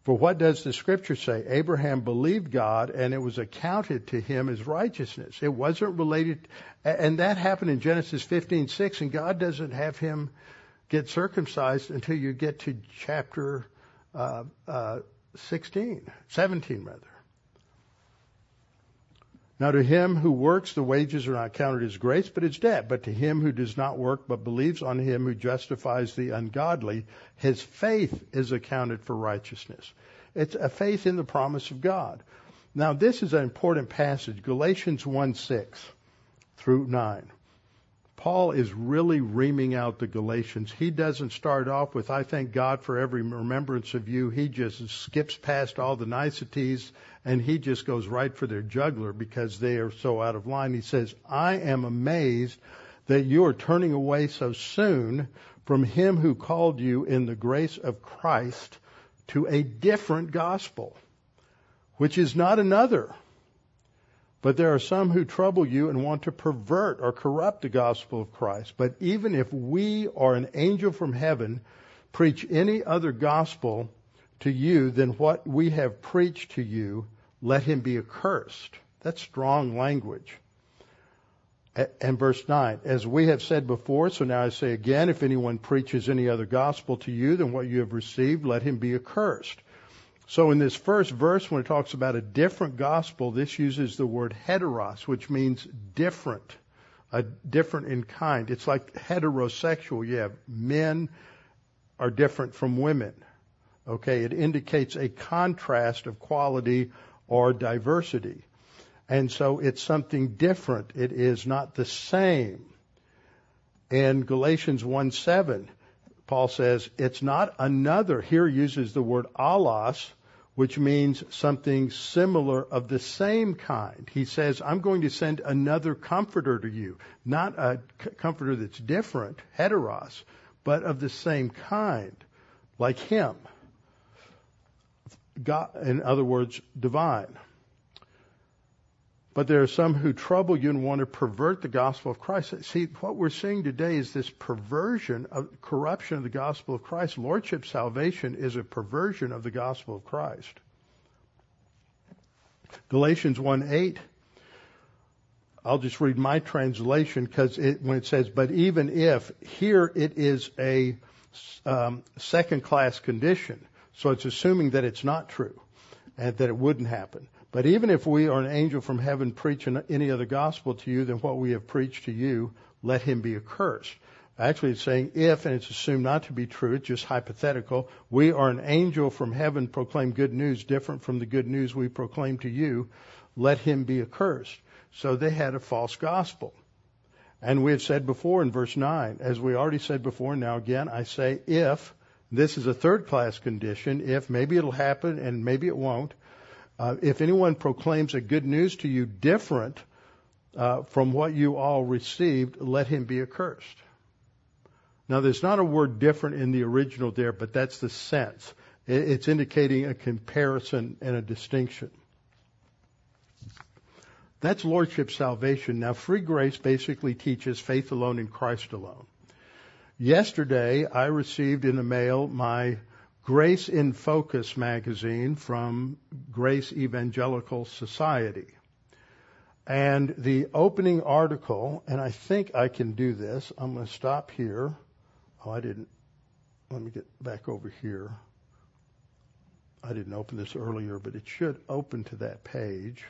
For what does the scripture say? Abraham believed God and it was accounted to him as righteousness. It wasn't related, and that happened in Genesis 15:6, and God doesn't have him get circumcised until you get to chapter uh, uh, 16, 17 rather. Now to him who works, the wages are not counted as grace, but as debt. But to him who does not work, but believes on him who justifies the ungodly, his faith is accounted for righteousness. It's a faith in the promise of God. Now this is an important passage, Galatians 1, 6 through 9. Paul is really reaming out the Galatians. He doesn't start off with, I thank God for every remembrance of you. He just skips past all the niceties and he just goes right for their juggler because they are so out of line. He says, I am amazed that you are turning away so soon from him who called you in the grace of Christ to a different gospel, which is not another but there are some who trouble you and want to pervert or corrupt the gospel of Christ. But even if we or an angel from heaven preach any other gospel to you than what we have preached to you, let him be accursed. That's strong language. And verse 9, as we have said before, so now I say again, if anyone preaches any other gospel to you than what you have received, let him be accursed. So in this first verse, when it talks about a different gospel, this uses the word heteros, which means different, a different in kind. It's like heterosexual. You have men are different from women. Okay, it indicates a contrast of quality or diversity. And so it's something different. It is not the same. In Galatians 1 7, Paul says it's not another. Here uses the word allos, which means something similar of the same kind. He says, I'm going to send another comforter to you. Not a comforter that's different, heteros, but of the same kind, like him. God, in other words, divine. But there are some who trouble you and want to pervert the gospel of Christ. See, what we're seeing today is this perversion of corruption of the gospel of Christ. Lordship salvation is a perversion of the gospel of Christ. Galatians 1 8. I'll just read my translation because when it says, but even if, here it is a um, second class condition. So it's assuming that it's not true and that it wouldn't happen. But even if we or an angel from heaven preach any other gospel to you than what we have preached to you, let him be accursed. Actually, it's saying if, and it's assumed not to be true, it's just hypothetical. We or an angel from heaven proclaim good news different from the good news we proclaim to you, let him be accursed. So they had a false gospel. And we have said before in verse 9, as we already said before, now again, I say if, this is a third class condition, if maybe it'll happen and maybe it won't, uh, if anyone proclaims a good news to you different uh, from what you all received, let him be accursed. Now, there's not a word different in the original there, but that's the sense. It's indicating a comparison and a distinction. That's Lordship salvation. Now, free grace basically teaches faith alone in Christ alone. Yesterday, I received in the mail my Grace in Focus magazine from Grace Evangelical Society. And the opening article, and I think I can do this. I'm going to stop here. Oh, I didn't. Let me get back over here. I didn't open this earlier, but it should open to that page.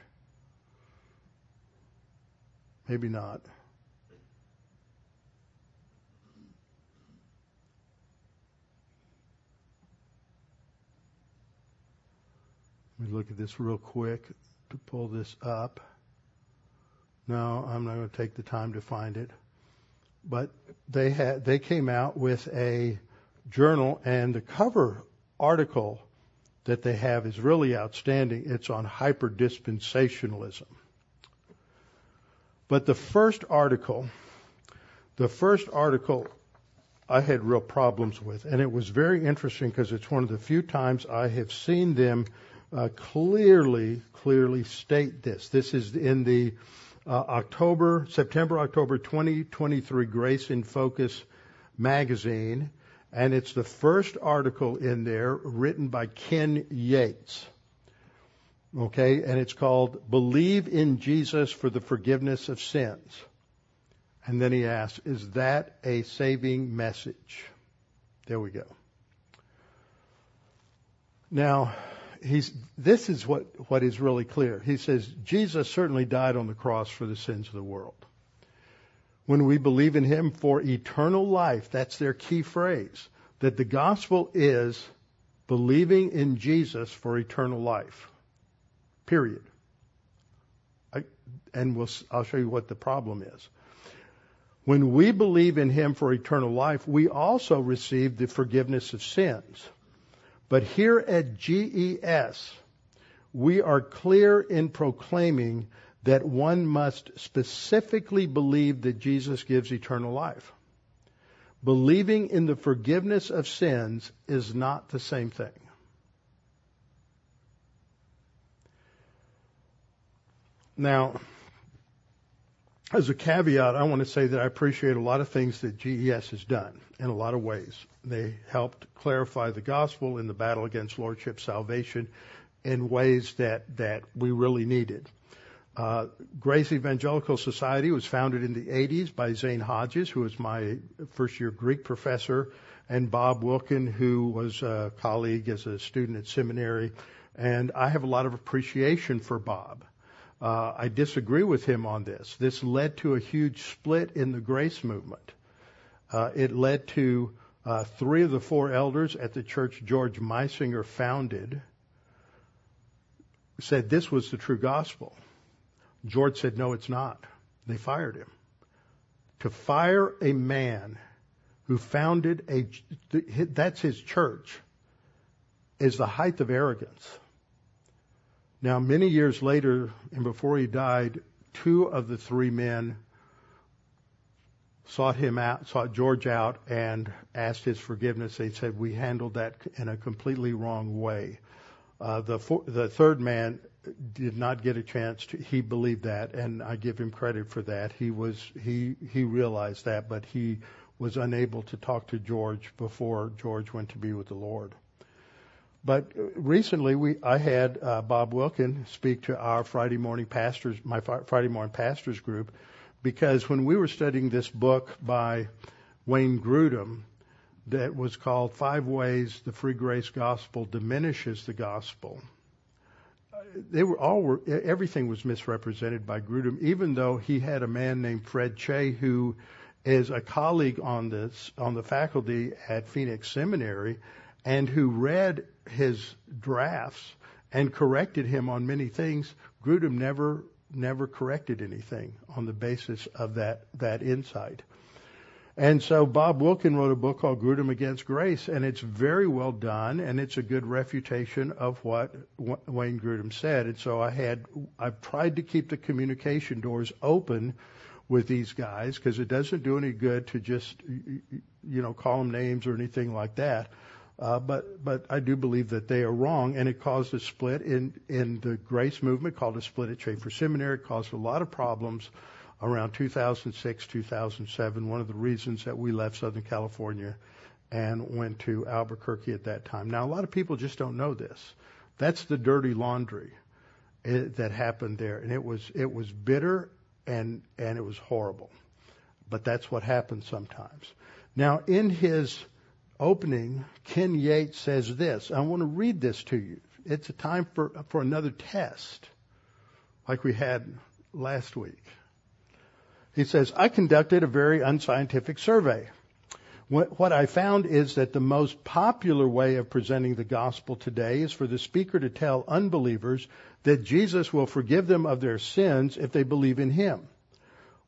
Maybe not. Let me look at this real quick to pull this up. No, I'm not going to take the time to find it. But they had they came out with a journal and the cover article that they have is really outstanding. It's on hyper dispensationalism. But the first article, the first article I had real problems with, and it was very interesting because it's one of the few times I have seen them uh, clearly, clearly state this. This is in the uh, October, September, October 2023 Grace in Focus magazine, and it's the first article in there written by Ken Yates. Okay, and it's called Believe in Jesus for the Forgiveness of Sins. And then he asks, Is that a saving message? There we go. Now, he's, this is what, what is really clear. He says, Jesus certainly died on the cross for the sins of the world. When we believe in him for eternal life, that's their key phrase, that the gospel is believing in Jesus for eternal life. Period. I, and we'll, I'll show you what the problem is. When we believe in him for eternal life, we also receive the forgiveness of sins. But here at GES, we are clear in proclaiming that one must specifically believe that Jesus gives eternal life. Believing in the forgiveness of sins is not the same thing. Now, as a caveat, I want to say that I appreciate a lot of things that GES has done in a lot of ways. They helped clarify the gospel in the battle against lordship salvation in ways that, that we really needed. Uh, Grace Evangelical Society was founded in the 80s by Zane Hodges, who was my first year Greek professor, and Bob Wilkin, who was a colleague as a student at seminary. And I have a lot of appreciation for Bob. Uh, I disagree with him on this. This led to a huge split in the grace movement. Uh, it led to uh, three of the four elders at the church George Meisinger founded said this was the true gospel. George said, no, it's not. They fired him. To fire a man who founded a, that's his church, is the height of arrogance. Now, many years later, and before he died, two of the three men sought him out, sought George out, and asked his forgiveness. They said we handled that in a completely wrong way. Uh, the for, the third man did not get a chance to. He believed that, and I give him credit for that. He was he he realized that, but he was unable to talk to George before George went to be with the Lord. But recently, we I had uh, Bob Wilkin speak to our Friday morning pastors, my Friday morning pastors group, because when we were studying this book by Wayne Grudem, that was called Five Ways the Free Grace Gospel Diminishes the Gospel. They were all were everything was misrepresented by Grudem, even though he had a man named Fred Chay who is a colleague on this on the faculty at Phoenix Seminary and who read his drafts and corrected him on many things. Grudem never never corrected anything on the basis of that that insight. And so Bob Wilkin wrote a book called Grudem Against Grace, and it's very well done, and it's a good refutation of what Wayne Grudem said. And so I had, I've tried to keep the communication doors open with these guys because it doesn't do any good to just, you know, call them names or anything like that. Uh, but but I do believe that they are wrong, and it caused a split in in the grace movement, called a split at Chafer Seminary. It caused a lot of problems around 2006, 2007. One of the reasons that we left Southern California and went to Albuquerque at that time. Now, a lot of people just don't know this. That's the dirty laundry eh, that happened there, and it was it was bitter and and it was horrible. But that's what happens sometimes. Now, in his opening, Ken Yates says this. I want to read this to you. It's a time for, for another test, like we had last week. He says, I conducted a very unscientific survey. What I found is that the most popular way of presenting the gospel today is for the speaker to tell unbelievers that Jesus will forgive them of their sins if they believe in him.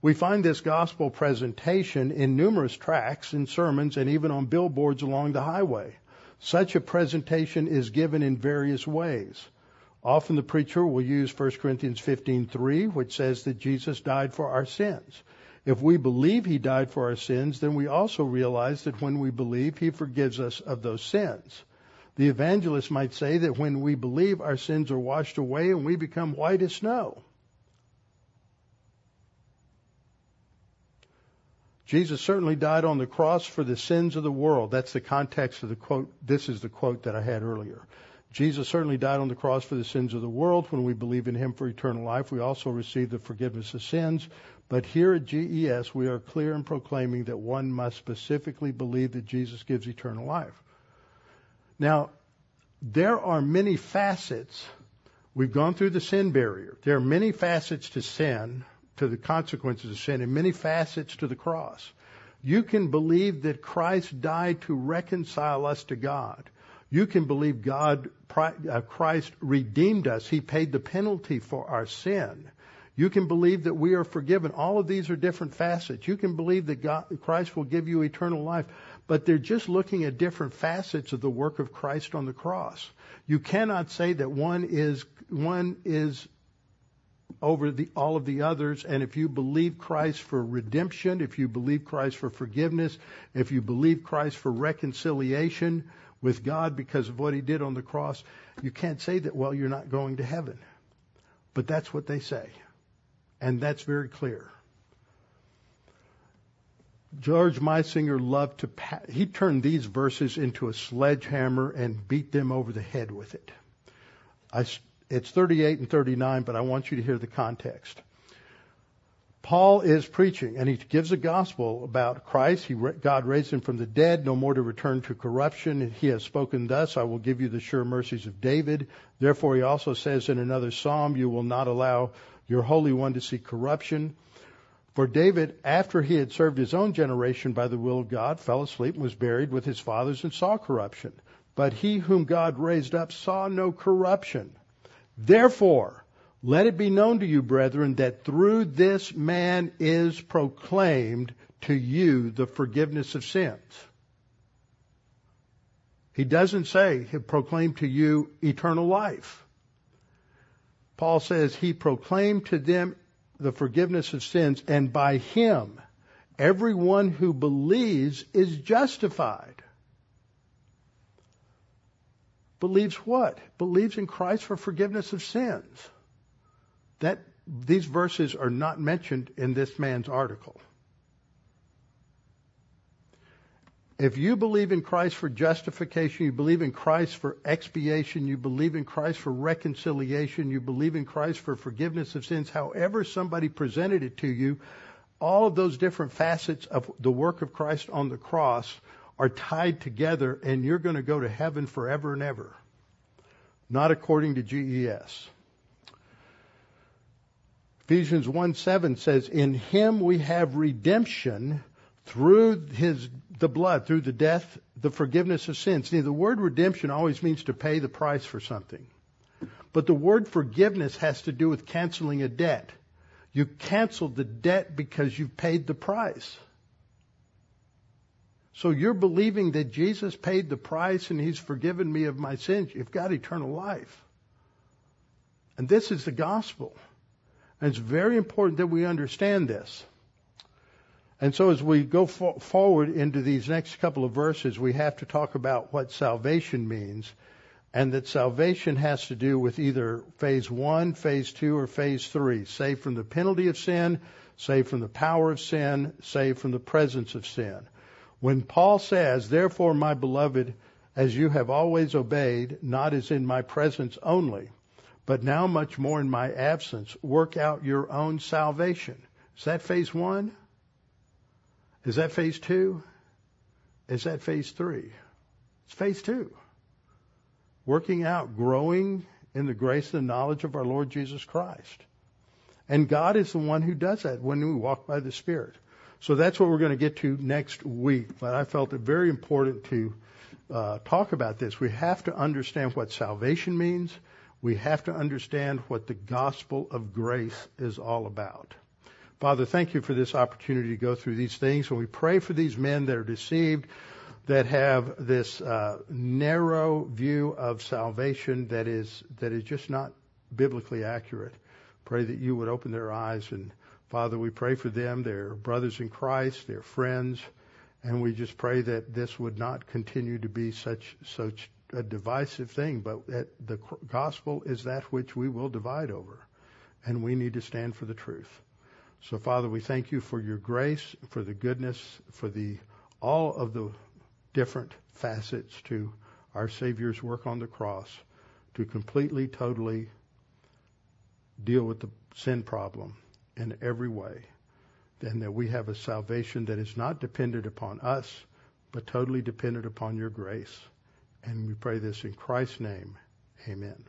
We find this gospel presentation in numerous tracts and sermons and even on billboards along the highway. Such a presentation is given in various ways. Often the preacher will use 1 Corinthians 15:3, which says that Jesus died for our sins. If we believe he died for our sins, then we also realize that when we believe, he forgives us of those sins. The evangelist might say that when we believe, our sins are washed away and we become white as snow. Jesus certainly died on the cross for the sins of the world. That's the context of the quote. This is the quote that I had earlier. Jesus certainly died on the cross for the sins of the world. When we believe in him for eternal life, we also receive the forgiveness of sins. But here at GES, we are clear in proclaiming that one must specifically believe that Jesus gives eternal life. Now, there are many facets. We've gone through the sin barrier. There are many facets to sin to the consequences of sin and many facets to the cross. You can believe that Christ died to reconcile us to God. You can believe God, uh, Christ redeemed us. He paid the penalty for our sin. You can believe that we are forgiven. All of these are different facets. You can believe that God, Christ will give you eternal life, but they're just looking at different facets of the work of Christ on the cross. You cannot say that one is one is over the, all of the others. And if you believe Christ for redemption, if you believe Christ for forgiveness, if you believe Christ for reconciliation with God because of what he did on the cross, you can't say that, well, you're not going to heaven. But that's what they say. And that's very clear. George Meisinger loved to, he turned these verses into a sledgehammer and beat them over the head with it. I it's 38 and 39, but I want you to hear the context. Paul is preaching, and he gives a gospel about Christ. He, God raised him from the dead, no more to return to corruption. He has spoken thus, I will give you the sure mercies of David. Therefore, he also says in another psalm, you will not allow your Holy One to see corruption. For David, after he had served his own generation by the will of God, fell asleep and was buried with his fathers and saw corruption. But he whom God raised up saw no corruption. Therefore, Let it be known to you, brethren, that through this man is proclaimed to you the forgiveness of sins. He doesn't say he proclaimed to you eternal life. Paul says he proclaimed to them the forgiveness of sins, and by him, everyone who believes is justified. Believes what? Believes in Christ for forgiveness of sins. That these verses are not mentioned in this man's article. If you believe in Christ for justification, you believe in Christ for expiation, you believe in Christ for reconciliation, you believe in Christ for forgiveness of sins, however somebody presented it to you, all of those different facets of the work of Christ on the cross are tied together and you're going to go to heaven forever and ever. Not according to GES. Ephesians 1 7 says, In him we have redemption through his the blood, through the death, the forgiveness of sins. See, the word redemption always means to pay the price for something. But the word forgiveness has to do with canceling a debt. You canceled the debt because you've paid the price. So you're believing that Jesus paid the price and he's forgiven me of my sins. You've got eternal life. And this is the gospel. And it's very important that we understand this. And so as we go for- forward into these next couple of verses, we have to talk about what salvation means. And that salvation has to do with either phase one, phase two, or phase three. Saved from the penalty of sin, saved from the power of sin, saved from the presence of sin. When Paul says, therefore, my beloved, as you have always obeyed, not as in my presence only, but now much more in my absence, work out your own salvation. Is that phase one? Is that phase two? Is that phase three? It's phase two. Working out, growing in the grace and knowledge of our Lord Jesus Christ. And God is the one who does that when we walk by the Spirit. So that's what we're going to get to next week. But I felt it very important to uh, talk about this. We have to understand what salvation means. We have to understand what the gospel of grace is all about. Father, thank you for this opportunity to go through these things. And we pray for these men that are deceived, that have this uh, narrow view of salvation that is that is just not biblically accurate. Pray that you would open their eyes. And Father, we pray for them. They're brothers in Christ. They're friends. And we just pray that this would not continue to be such such a divisive thing, but that the gospel is that which we will divide over, and we need to stand for the truth. So, Father, we thank you for your grace, for the goodness, for the all of the different facets to our Savior's work on the cross to completely, totally deal with the sin problem in every way. And that we have a salvation that is not dependent upon us, but totally dependent upon your grace. And we pray this in Christ's name. Amen.